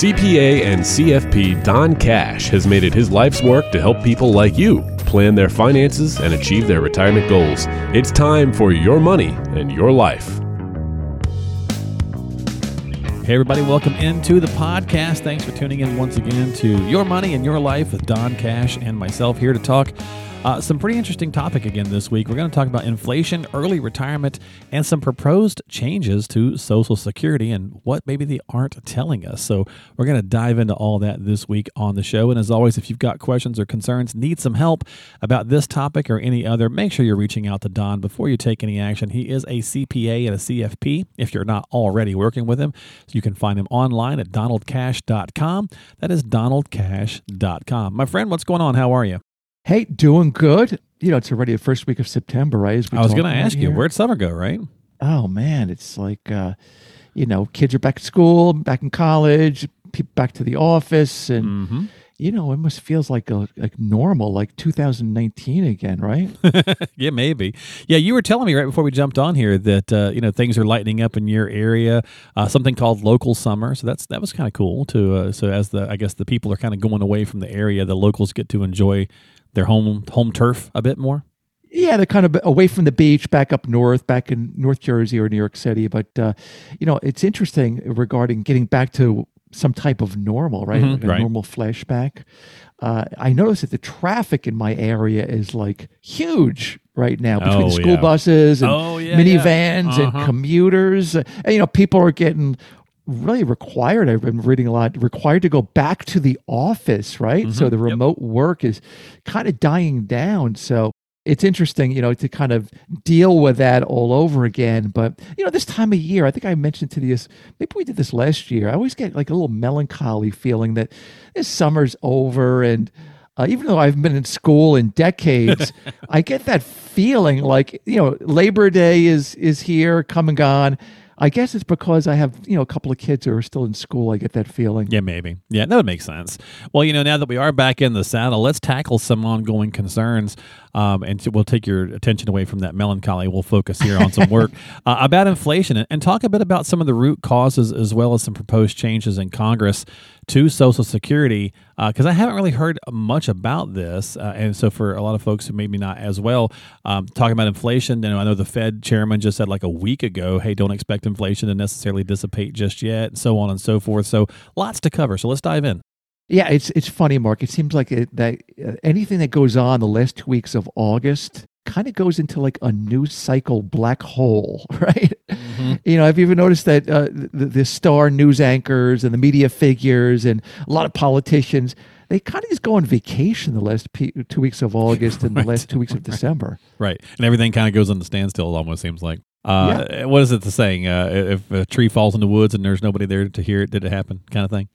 CPA and CFP Don Cash has made it his life's work to help people like you plan their finances and achieve their retirement goals. It's time for your money and your life. Hey, everybody, welcome into the podcast. Thanks for tuning in once again to Your Money and Your Life with Don Cash and myself here to talk uh, some pretty interesting topic again this week. We're going to talk about inflation, early retirement, and some proposed changes to Social Security and what maybe they aren't telling us. So we're going to dive into all that this week on the show. And as always, if you've got questions or concerns, need some help about this topic or any other, make sure you're reaching out to Don before you take any action. He is a CPA and a CFP if you're not already working with him. So you can find him online at donaldcash.com. That is donaldcash.com. My friend, what's going on? How are you? Hey, doing good. You know, it's already the first week of September, right? I was going to ask you, where'd summer go, right? Oh, man. It's like, uh, you know, kids are back at school, back in college, people back to the office. And, mm-hmm. you know, it almost feels like a, like normal, like 2019 again, right? yeah, maybe. Yeah, you were telling me right before we jumped on here that, uh, you know, things are lightening up in your area, uh, something called local summer. So that's that was kind of cool to, uh, so as the, I guess the people are kind of going away from the area, the locals get to enjoy their home home turf a bit more? Yeah, they're kind of away from the beach, back up north, back in North Jersey or New York City. But uh, you know, it's interesting regarding getting back to some type of normal, right? Mm-hmm, like a right. normal flashback. Uh, I noticed that the traffic in my area is like huge right now between oh, school yeah. buses and oh, yeah, minivans yeah. Uh-huh. and commuters. And, you know, people are getting really required i've been reading a lot required to go back to the office right mm-hmm. so the remote yep. work is kind of dying down so it's interesting you know to kind of deal with that all over again but you know this time of year i think i mentioned to this maybe we did this last year i always get like a little melancholy feeling that this summer's over and uh, even though I've been in school in decades, I get that feeling like you know Labor Day is is here, come and gone, I guess it's because I have, you know, a couple of kids who are still in school. I get that feeling. Yeah, maybe. Yeah, that would make sense. Well, you know, now that we are back in the saddle, let's tackle some ongoing concerns. Um, and we'll take your attention away from that melancholy. We'll focus here on some work uh, about inflation and, and talk a bit about some of the root causes as well as some proposed changes in Congress to Social Security because uh, I haven't really heard much about this. Uh, and so, for a lot of folks who maybe not as well, um, talking about inflation, know, I know the Fed chairman just said like a week ago, hey, don't expect inflation to necessarily dissipate just yet, and so on and so forth. So, lots to cover. So, let's dive in. Yeah, it's it's funny, Mark. It seems like it, that uh, anything that goes on the last two weeks of August kind of goes into like a news cycle black hole, right? Mm-hmm. You know, have you ever noticed that uh, the, the star news anchors and the media figures and a lot of politicians they kind of just go on vacation the last two weeks of August and right. the last two weeks of December. Right, and everything kind of goes on the standstill. It almost seems like. Uh, yeah. What is it the saying? Uh, if a tree falls in the woods and there's nobody there to hear it, did it happen? Kind of thing.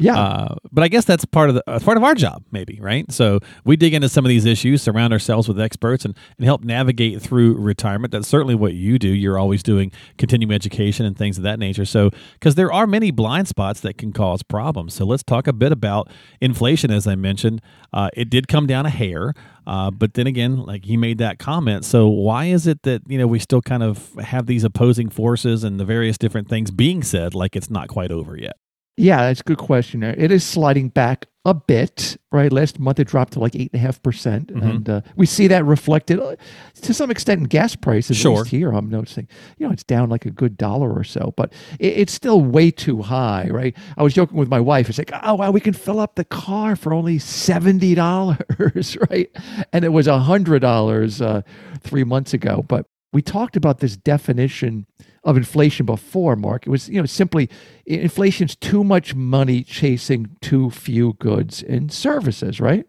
Yeah. Uh, but I guess that's part of the uh, part of our job, maybe, right? So we dig into some of these issues, surround ourselves with experts, and, and help navigate through retirement. That's certainly what you do. You're always doing continuing education and things of that nature. So because there are many blind spots that can cause problems. So let's talk a bit about inflation. As I mentioned, uh, it did come down a hair. Uh, but then again, like he made that comment. So why is it that you know we still kind of have these opposing forces and the various different things being said like it's not quite over yet? Yeah, that's a good question. It is sliding back a bit, right? Last month it dropped to like eight and a half percent, Mm-hmm. and uh, we see that reflected uh, to some extent in gas prices. Sure. At least here, I'm noticing, you know, it's down like a good dollar or so, but it, it's still way too high, right? I was joking with my wife. It's like, oh wow, we can fill up the car for only seventy dollars, right? And it was a hundred dollars uh, three months ago, but we talked about this definition of inflation before, Mark. It was, you know, simply inflation's too much money chasing too few goods and services, right?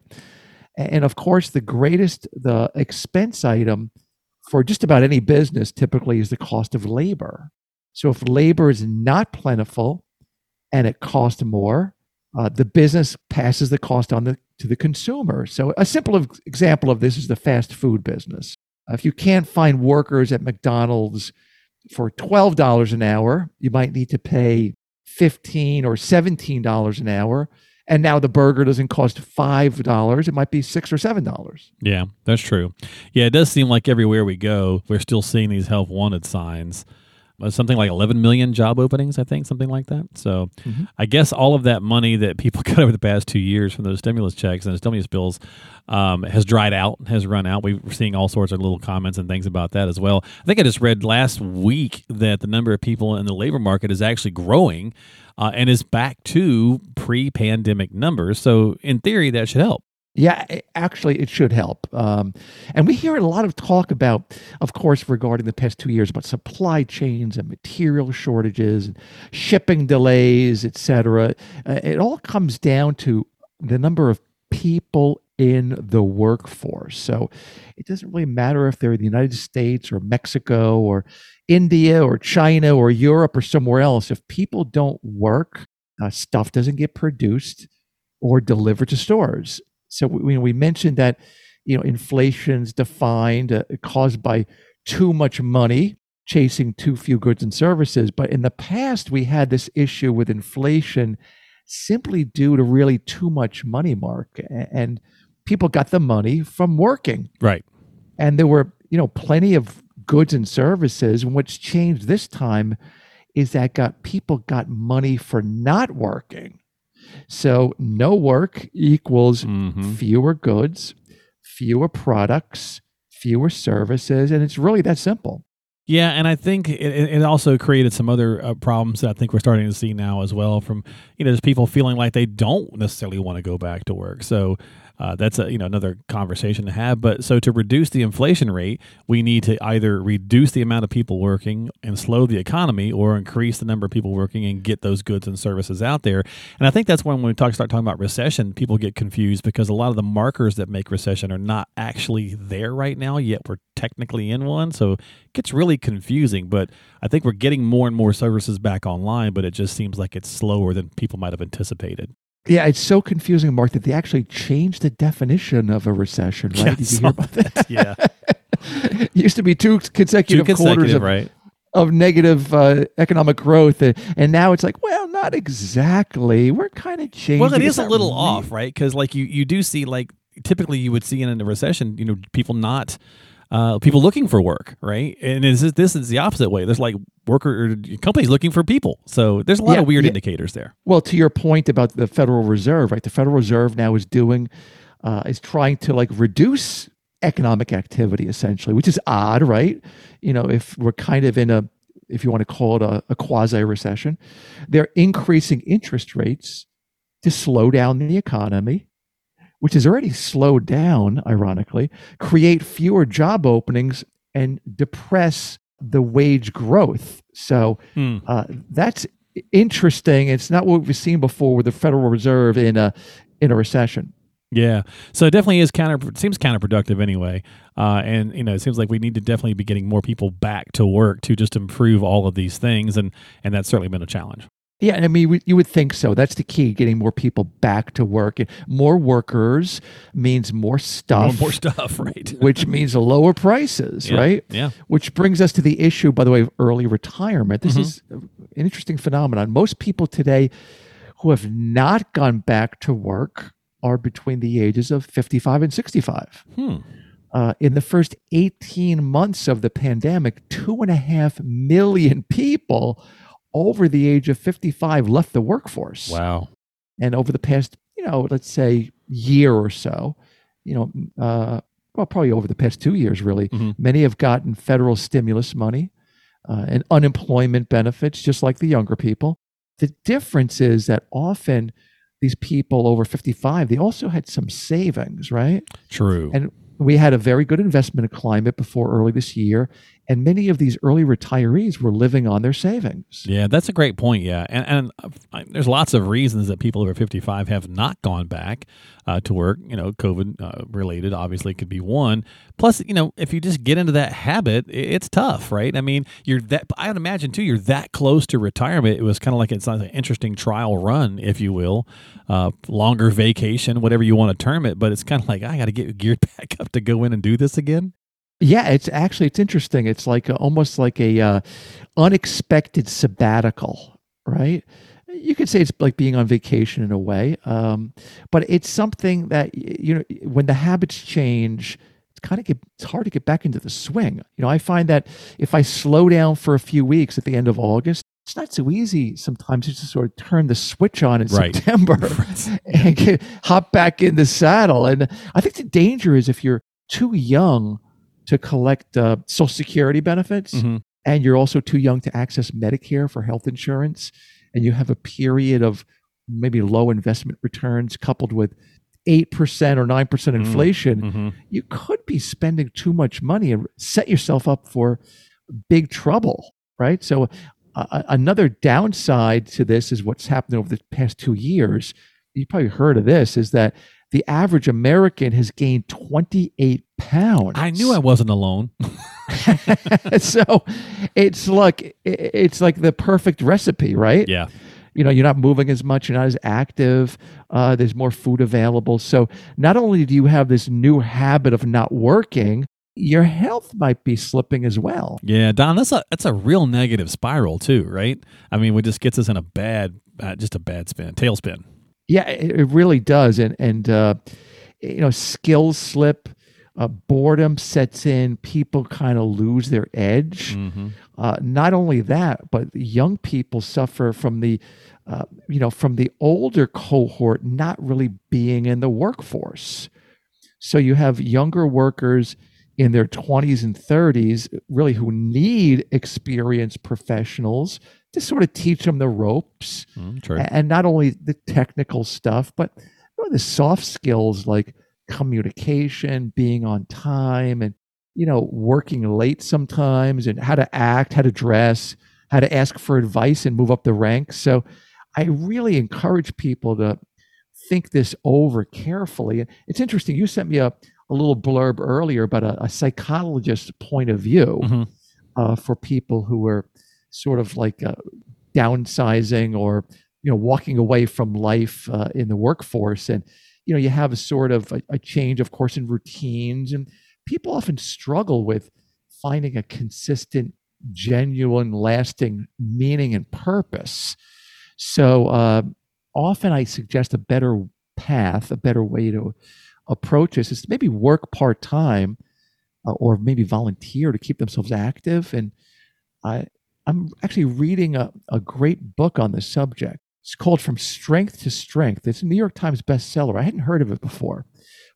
And of course, the greatest the expense item for just about any business typically is the cost of labor. So if labor is not plentiful and it costs more, uh, the business passes the cost on the, to the consumer. So a simple example of this is the fast food business. Uh, if you can't find workers at McDonald's for $12 an hour, you might need to pay 15 or $17 an hour. And now the burger doesn't cost $5, it might be 6 or $7. Yeah, that's true. Yeah, it does seem like everywhere we go, we're still seeing these health wanted signs. Uh, something like 11 million job openings, I think, something like that. So mm-hmm. I guess all of that money that people got over the past two years from those stimulus checks and stimulus bills um, has dried out, has run out. We're seeing all sorts of little comments and things about that as well. I think I just read last week that the number of people in the labor market is actually growing uh, and is back to pre pandemic numbers. So, in theory, that should help. Yeah, actually, it should help. Um, and we hear a lot of talk about, of course, regarding the past two years about supply chains and material shortages, and shipping delays, etc. Uh, it all comes down to the number of people in the workforce. So it doesn't really matter if they're in the United States or Mexico or India or China or Europe or somewhere else. If people don't work, uh, stuff doesn't get produced or delivered to stores. So we, we mentioned that you know inflation's defined uh, caused by too much money chasing too few goods and services. But in the past, we had this issue with inflation simply due to really too much money, Mark, and people got the money from working. Right. And there were you know plenty of goods and services. And what's changed this time is that got people got money for not working. So no work equals mm-hmm. fewer goods, fewer products, fewer services, and it's really that simple. Yeah, and I think it, it also created some other uh, problems that I think we're starting to see now as well. From you know, just people feeling like they don't necessarily want to go back to work. So uh, that's a you know another conversation to have. But so to reduce the inflation rate, we need to either reduce the amount of people working and slow the economy, or increase the number of people working and get those goods and services out there. And I think that's when when we talk start talking about recession, people get confused because a lot of the markers that make recession are not actually there right now. Yet we're technically in one, so it gets really confusing. But I think we're getting more and more services back online, but it just seems like it's slower than people might have anticipated. Yeah, it's so confusing, Mark, that they actually changed the definition of a recession, right? Yeah, Did you hear about that? Yeah. used to be two consecutive, two consecutive quarters of, right. of negative uh, economic growth. And, and, now it's like, well, not exactly. We're kind of changing. Well, it is a little off, right? Because like you, you do see like typically you would see in a recession, you know, people not – uh, people looking for work, right? And is this, this is the opposite way. There's like worker companies looking for people. So there's a lot yeah, of weird yeah. indicators there. Well, to your point about the Federal Reserve, right? The Federal Reserve now is doing uh, is trying to like reduce economic activity essentially, which is odd, right? You know, if we're kind of in a if you want to call it a, a quasi recession, they're increasing interest rates to slow down the economy which is already slowed down, ironically, create fewer job openings and depress the wage growth. So hmm. uh, that's interesting. It's not what we've seen before with the Federal Reserve in a in a recession. Yeah, so it definitely is counter. Seems counterproductive anyway, uh, and you know it seems like we need to definitely be getting more people back to work to just improve all of these things, and and that's certainly been a challenge. Yeah, I mean, you would think so. That's the key: getting more people back to work. More workers means more stuff. More, more stuff, right? which means lower prices, yeah, right? Yeah. Which brings us to the issue, by the way, of early retirement. This mm-hmm. is an interesting phenomenon. Most people today who have not gone back to work are between the ages of fifty-five and sixty-five. Hmm. Uh, in the first 18 months of the pandemic, two and a half million people over the age of 55 left the workforce. Wow. And over the past, you know, let's say year or so, you know, uh, well, probably over the past two years, really, mm-hmm. many have gotten federal stimulus money uh, and unemployment benefits, just like the younger people. The difference is that often these people over 55, they also had some savings, right? True. And we had a very good investment climate before early this year and many of these early retirees were living on their savings. Yeah, that's a great point. Yeah, and and uh, there's lots of reasons that people over 55 have not gone back uh, to work. You know, COVID uh, related obviously could be one. Plus, you know, if you just get into that habit, it's tough, right? I mean, you're that. I would imagine too. You're that close to retirement. It was kind of like it's like an interesting trial run, if you will, uh, longer vacation, whatever you want to term it. But it's kind of like I got to get geared back up to go in and do this again. Yeah, it's actually it's interesting. It's like a, almost like a uh, unexpected sabbatical, right? You could say it's like being on vacation in a way, um, but it's something that you know when the habits change. it's kind of get it's hard to get back into the swing. You know, I find that if I slow down for a few weeks at the end of August, it's not so easy sometimes to sort of turn the switch on in Right. September and get, hop back in the saddle. And I think the danger is if you're too young to collect uh, Social Security benefits, Mhm. and you're also too young to access Medicare for health insurance, and you have a period of maybe low investment returns coupled with 8% or 9% inflation, Mhm. you could be spending too much money and set yourself up for big trouble, right? So, uh, another downside to this is what's happened over the past two years. You probably heard of this is that the average American has gained 28 pounds. I knew I wasn't alone. so it's like it's like the perfect recipe, right? yeah. You know, you're not moving as much, you're not as active. Uh, there's more food available. So not only do you have this new habit of not working, your health might be slipping as well. Yeah, Don, that's a that's a real negative spiral too, right? I mean, it just gets us in a bad, uh, just a bad spin, tailspin. Yeah, it, it really does, and and uh, you know, skills slip. Uh, boredom sets in. People kind of lose their edge. Mm-hmm. Uh, not only that, but young people suffer from the, uh, you know, from the older cohort not really being in the workforce. So you have younger workers in their 20s and 30s, really who need experienced professionals to sort of teach them the ropes, Mm. And not only the technical stuff, but you know, the soft skills like communication, being on time, and you know, working late sometimes, and how to act, how to dress, how to ask for advice and move up the ranks. So, I really encourage people to think this over carefully. And it's interesting. You sent me a, a little blurb earlier about a, a psychologist's point of view Mhm. uh, for people who are sort of like uh, downsizing or you know walking away from life uh, in the workforce. And you know you have a sort of a, a change of course in routines. And people often struggle with finding a consistent genuine lasting meaning and purpose. So uh, often i suggest a better path a better way to approach this is to maybe work part-time uh, or maybe volunteer to keep themselves active. And I, I'm actually reading a, a great book on the subject. It's called From Strength to Strength. It's a New York Times bestseller. I hadn't heard of it before.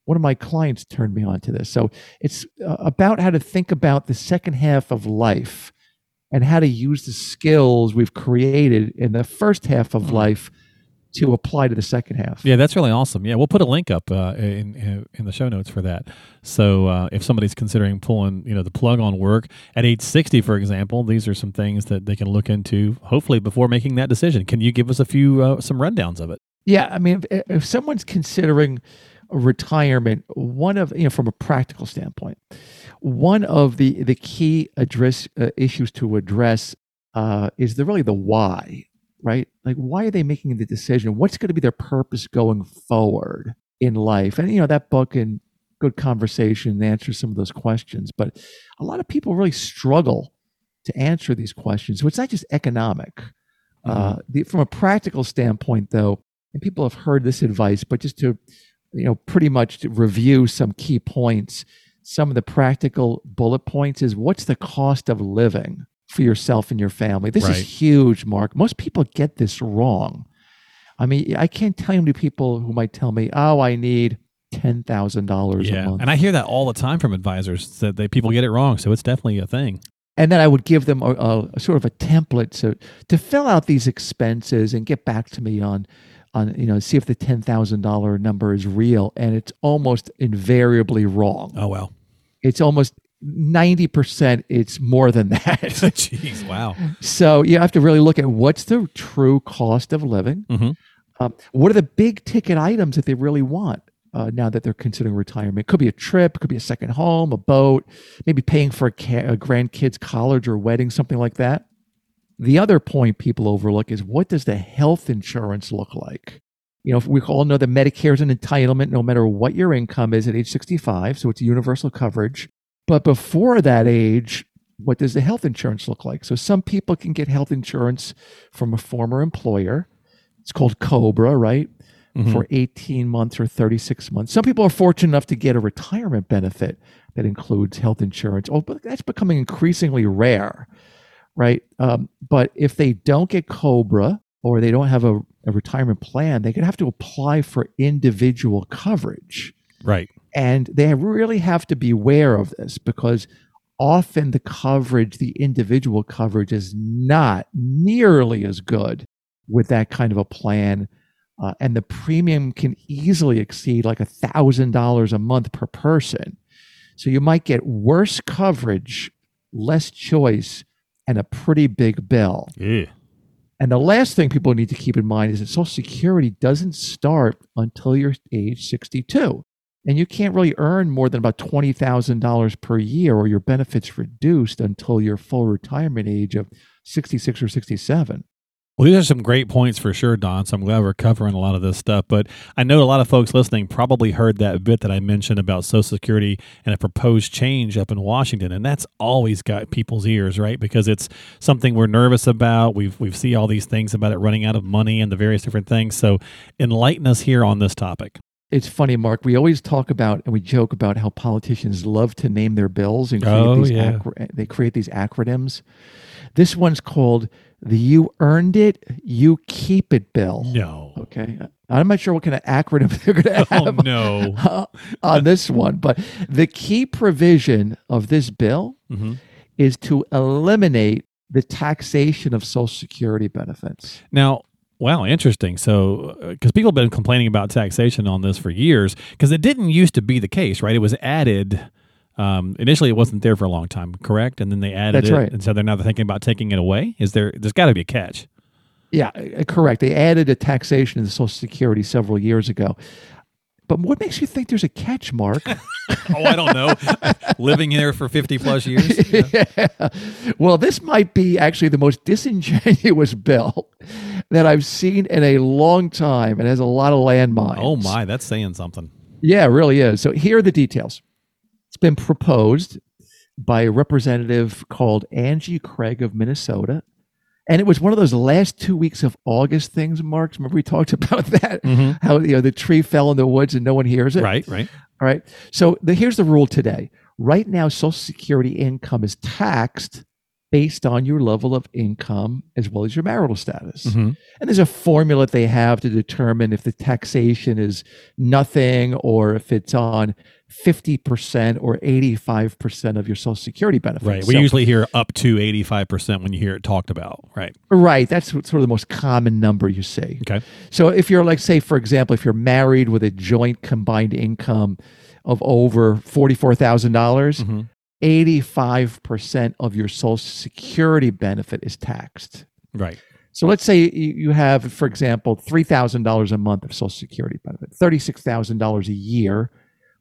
One of my clients turned me on to this. So it's uh, about how to think about the second half of life and how to use the skills we've created in the first half of Mhm. life to apply to the second half. Yeah, that's really awesome. Yeah, we'll put a link up uh, in in- in the show notes for that. So uh, if somebody's considering pulling, you know, the plug on work at age sixty, for example, these are some things that they can look into. Hopefully, before making that decision, can you give us a few uh, some rundowns of it? Yeah, I mean, if, if someone's considering retirement, one of you know, from a practical standpoint, one of the the key address uh, issues to address uh, is the really the why, right? Like, why are they making the decision? What's going to be their purpose going forward in life? And you know, that book and good conversation answers some of those questions, but a lot of people really struggle to answer these questions. So it's not just economic. Uh, the, from a practical standpoint, though, and people have heard this advice, but just to, you know, pretty much to review some key points, some of the practical bullet points is what's the cost of living for yourself and your family? This Right. is huge, Mark. Most people get this wrong. I mean, I can't tell you how many people who might tell me, oh, I need $10,000 a Yeah, month. and I hear that all the time from advisors that they people get it wrong. So it's definitely a thing. and then I would give them a, a, a sort of a template to to fill out these expenses and get back to me on on you know see if the ten thousand dollar number is real, and it's almost invariably wrong. Oh well. It's almost ninety percent. It's more than that. Jeez, wow. so you have to really look at what's the true cost of living. Mhm. Um, what are the big ticket items that they really want? Uh, now that they're considering retirement, it could be a trip, it could be a second home, a boat, maybe paying for a, ca- a grandkid's college or wedding, something like that. The other point people overlook is what does the health insurance look like? You know, we all know that Medicare is an entitlement no matter what your income is at age 65, so it's universal coverage. But before that age, what does the health insurance look like? So some people can get health insurance from a former employer. It's called Cobra, right? for 18 months or 36 months. Some people are fortunate enough to get a retirement benefit that includes health insurance. Oh, but that's becoming increasingly rare, right? Um, but if they don't get Cobra or they don't have a, a retirement plan, they could have to apply for individual coverage. Right. And they really have to be aware of this because often the coverage, the individual coverage, is not nearly as good with that kind of a plan. Uh, and the premium can easily exceed like a thousand dollars a month per person. So you might get worse coverage, less choice, and a pretty big bill. Yeah. And the last thing people need to keep in mind is that Social Security doesn't start until you're age 62. And you can't really earn more than about $20,000 per year or your benefits reduced until your full retirement age of 66 or 67. Well, these are some great points for sure, Don. So I'm glad we're covering a lot of this stuff. But I know a lot of folks listening probably heard that bit that I mentioned about Social Security and a proposed change up in Washington, and that's always got people's ears, right? Because it's something we're nervous about. We've we've see all these things about it running out of money and the various different things. So enlighten us here on this topic. It's funny, Mark. We always talk about and we joke about how politicians love to name their bills and create Oh, these yeah. acro- they create these acronyms. This one's called the "You Earned It, You Keep It" bill. No. Okay, I'm not sure what kind of acronym they're going to have. Oh have no. uh, on this one, but the key provision of this bill Mhm. is to eliminate the taxation of Social Security benefits. Now, wow, interesting. So, because people have been complaining about taxation on this for years, because it didn't used to be the case, right? It was added. Um, initially, it wasn't there for a long time, correct? And then they added That's it, right. and so they're now thinking about taking it away. Is there? There's got to be a catch. Yeah, uh, correct. They added a taxation to the Social Security several years ago. But what makes you think there's a catch, Mark? oh, I don't know. Living here for fifty plus years. yeah. Well, this might be actually the most disingenuous bill that I've seen in a long time. and has a lot of landmines. Oh my, that's saying something. Yeah, it really is. So here are the details. It's been proposed by a representative called Angie Craig of Minnesota. And it was one of those last two weeks of August things, Mark. Remember we talked about that? Mhm. How you know the tree fell in the woods and no one hears it? Right, right. All right. So the, here's the rule today. Right now, Social Security income is taxed based on your level of income as well as your marital status. Mm-hmm. And there's a formula that they have to determine if the taxation is nothing or if it's on 50% or 85% of your social security benefits. Right. We so, usually hear up to 85% when you hear it talked about, right? Right. That's sort of the most common number you see. Okay. So if you're like say for example if you're married with a joint combined income of over $44,000, mm-hmm. 85% of your social security benefit is taxed. Right. So let's say you have, for example, $3,000 a month of social security benefit, $36,000 a year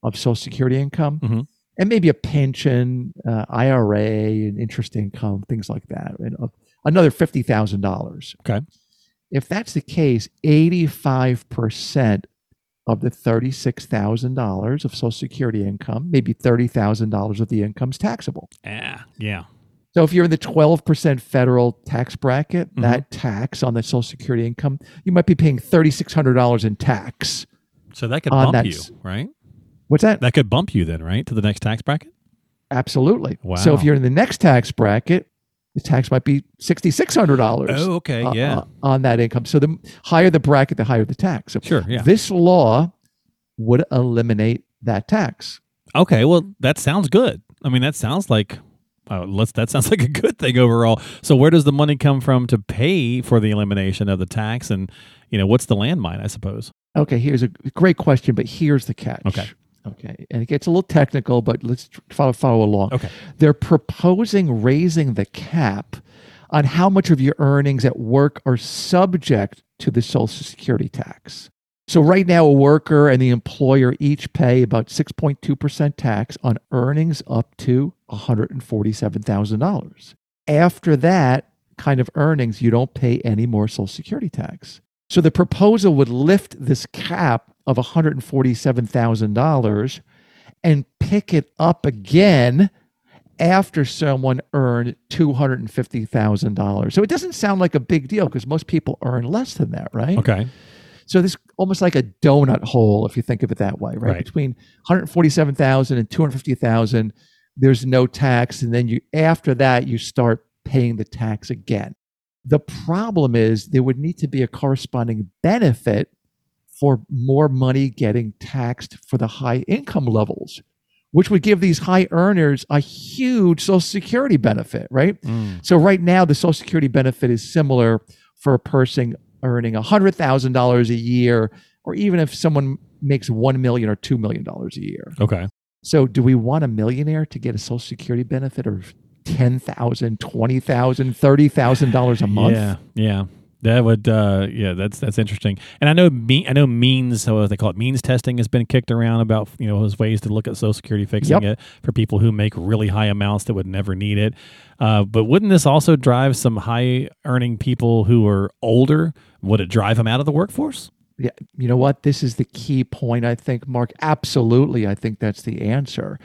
of social security income, mm-hmm. and maybe a pension, uh, IRA, and interest income, things like that, and uh, another $50,000. Okay. If that's the case, 85% of the thirty-six thousand dollars of Social Security income, maybe thirty thousand dollars of the income is taxable. Yeah. Yeah. So if you're in the 12% federal tax bracket, Mhm. that tax on the Social Security income, you might be paying $3,600 in tax. So that could bump that you, right? What's that? That could bump you then, right, to the next tax bracket. Absolutely. Wow. So if you're in the next tax bracket, the tax might be $6,600 Oh, okay, uh, yeah, uh, on that income. So the higher the bracket, the higher the tax. So sure, yeah. this law would eliminate that tax. Okay, well, that sounds good. I mean, that sounds like uh, let's. That sounds like a good thing overall. So, where does the money come from to pay for the elimination of the tax? And you know, what's the landmine? I suppose. Okay, here's a great question, but here's the catch. Okay. Okay. And it gets a little technical, but let's follow, follow along. Okay. They're proposing raising the cap on how much of your earnings at work are subject to the Social Security tax. So, right now, a worker and the employer each pay about 6.2% tax on earnings up to $147,000. After that kind of earnings, you don't pay any more Social Security tax. So, the proposal would lift this cap of $147,000 and pick it up again after someone earned $250,000. So it doesn't sound like a big deal because most people earn less than that, right? Okay. So this almost like a donut hole, if you think of it that way, right? Right. Between 147,000 and 250,000, there's no tax. And then you, after that, you start paying the tax again. The problem is there would need to be a corresponding benefit for more money getting taxed for the high income levels, which would give these high earners a huge Social Security benefit, right? Mm. So right now, the Social Security benefit is similar for a person earning $100,000 a year, or even if someone makes 1 million or $2 million a year. Okay. So do we want a millionaire to get a Social Security benefit of $10,000, $20,000, $30,000 a month? Yeah, yeah. That would, uh, yeah, that's that's interesting. And I know, me, I know means, so they call it means testing, has been kicked around about you know as ways to look at Social Security fixing Yep. it for people who make really high amounts that would never need it. Uh, but wouldn't this also drive some high earning people who are older? Would it drive them out of the workforce? Yeah, you know what? This is the key point, I think, Mark. Absolutely, I think that's the answer.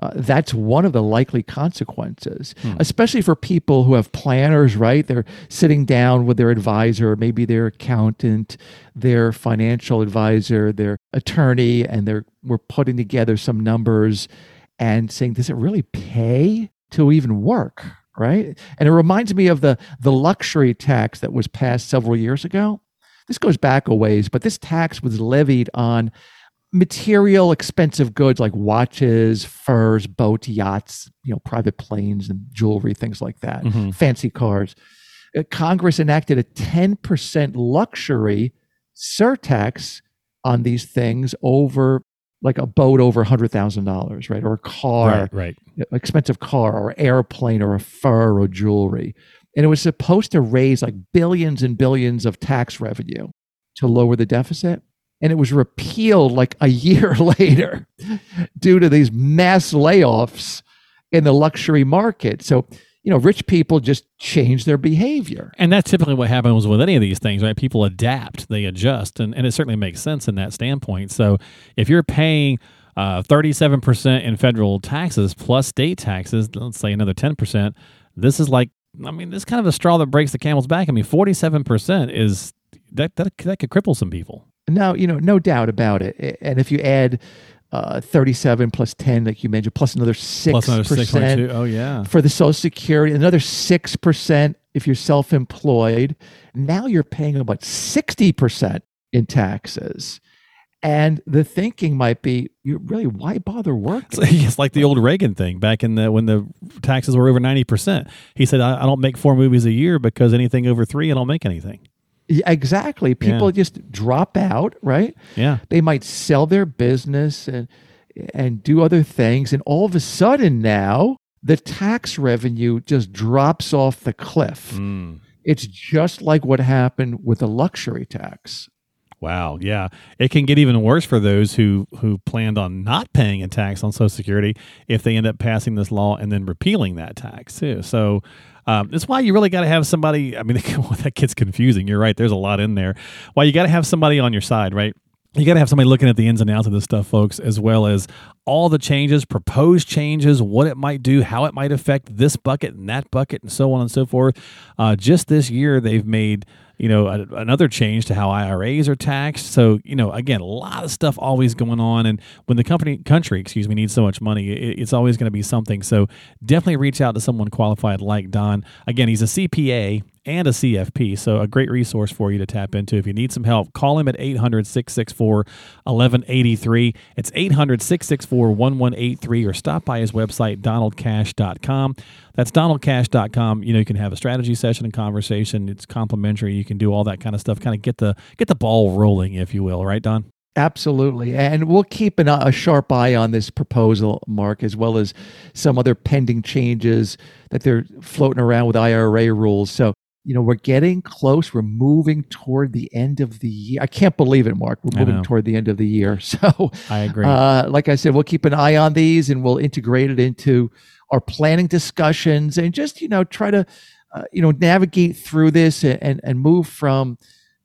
Uh, that's one of the likely consequences, especially for people who have planners, right? They're sitting down with their advisor, maybe their accountant, their financial advisor, their attorney, and they're we're putting together some numbers and saying, does it really pay to even work? Right. And it reminds me of the the luxury tax that was passed several years ago this goes back a ways, but this tax was levied on material expensive goods like watches, furs, boats, yachts, you know, private planes and jewelry, things like that, Mhm. fancy cars. Uh, Congress enacted a 10% luxury surtax on these things over like a boat over $100,000, right? Or a car right, right. expensive car or airplane or a fur or jewelry. And it was supposed to raise like billions and billions of tax revenue to lower the deficit. And it was repealed like a year later due to these mass layoffs in the luxury market. So, you know, rich people just change their behavior. And that's typically what happens with any of these things, right? People adapt, they adjust, and, and it certainly makes sense in that standpoint. So if you're paying uh, 37% in federal taxes plus state taxes, let's say another 10%, this is like, I mean, this is kind of a straw that breaks the camel's back. I mean, 47% is, that, that, that could cripple some people. No, you know, no doubt about it. And if you add uh, 37 plus 10, like you mentioned, plus another 6%. Plus another 6.2. Oh, yeah. for the Social Security, another 6% if you're self employed. Now you're paying about 60% in taxes. And the thinking might be, you really, why bother working? It's like the old Reagan thing back in the when the taxes were over ninety percent. He said, I, "I don't make four movies a year because anything over three, I don't make anything." Yeah, exactly. People just drop out, right? Yeah, They might sell their business and and do other things, and all of a sudden now the tax revenue just drops off the cliff. Mm. It's just like what happened with the luxury tax. Wow, yeah, it can get even worse for those who who planned on not paying a tax on Social Security if they end up passing this law and then repealing that tax too. So um, that's why you really got to have somebody. I mean, that gets confusing. You're right. There's a lot in there. Why you got to have somebody on your side, right? You got to have somebody looking at the ins and outs of this stuff, folks, as well as all the changes, proposed changes, what it might do, how it might affect this bucket and that bucket, and so on and so forth. Uh, just this year, they've made you know a, another change to how IRAs are taxed. So you know, again, a lot of stuff always going on, and when the company country, excuse me, needs so much money, it, it's always going to be something. So definitely reach out to someone qualified like Don. Again, he's a CPA and a CFP. So a great resource for you to tap into. If you need some help, call him at 800 664 1183. It's 800 664 1183 or stop by his website, donaldcash.com. That's donaldcash.com. You know, you can have a strategy session and conversation. It's complimentary. You can do all that kind of stuff, kind of get the get the ball rolling, if you will. Right, Don? Absolutely. And we'll keep an, a sharp eye on this proposal, Mark, as well as some other pending changes that they're floating around with IRA rules. So, you know, we're getting close. We're moving toward the end of the year. I can't believe it, Mark. We're moving toward the end of the year. So, I agree. uh, like I said, we'll keep an eye on these and we'll integrate it into our planning discussions and just, you know, try to, uh, you know, navigate through this and, and, and move from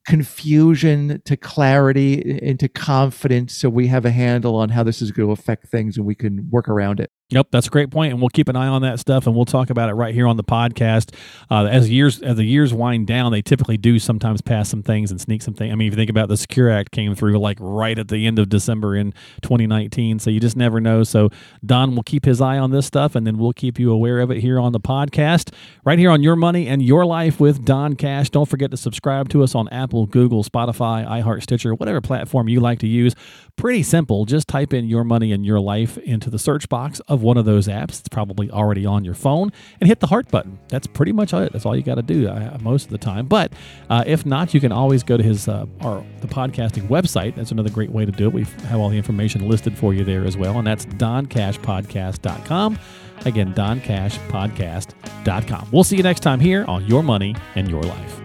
confusion to clarity into confidence so we have a handle on how this is going to affect things and we can work around it. Yep, that's a great point, and we'll keep an eye on that stuff, and we'll talk about it right here on the podcast. Uh, as years as the years wind down, they typically do sometimes pass some things and sneak some things. I mean, if you think about the Secure Act came through like right at the end of December in 2019, so you just never know. So Don will keep his eye on this stuff, and then we'll keep you aware of it here on the podcast, right here on Your Money and Your Life with Don Cash. Don't forget to subscribe to us on Apple, Google, Spotify, iHeart, Stitcher, whatever platform you like to use. Pretty simple. Just type in Your Money and Your Life into the search box of one of those apps. It's probably already on your phone and hit the heart button. That's pretty much it. That's all you got to do uh, most of the time. But uh, if not, you can always go to his uh, the podcasting website. That's another great way to do it. We have all the information listed for you there as well, and that's doncashpodcast.com. Again, doncashpodcast.com. We'll see you next time here on Your Money and Your Life.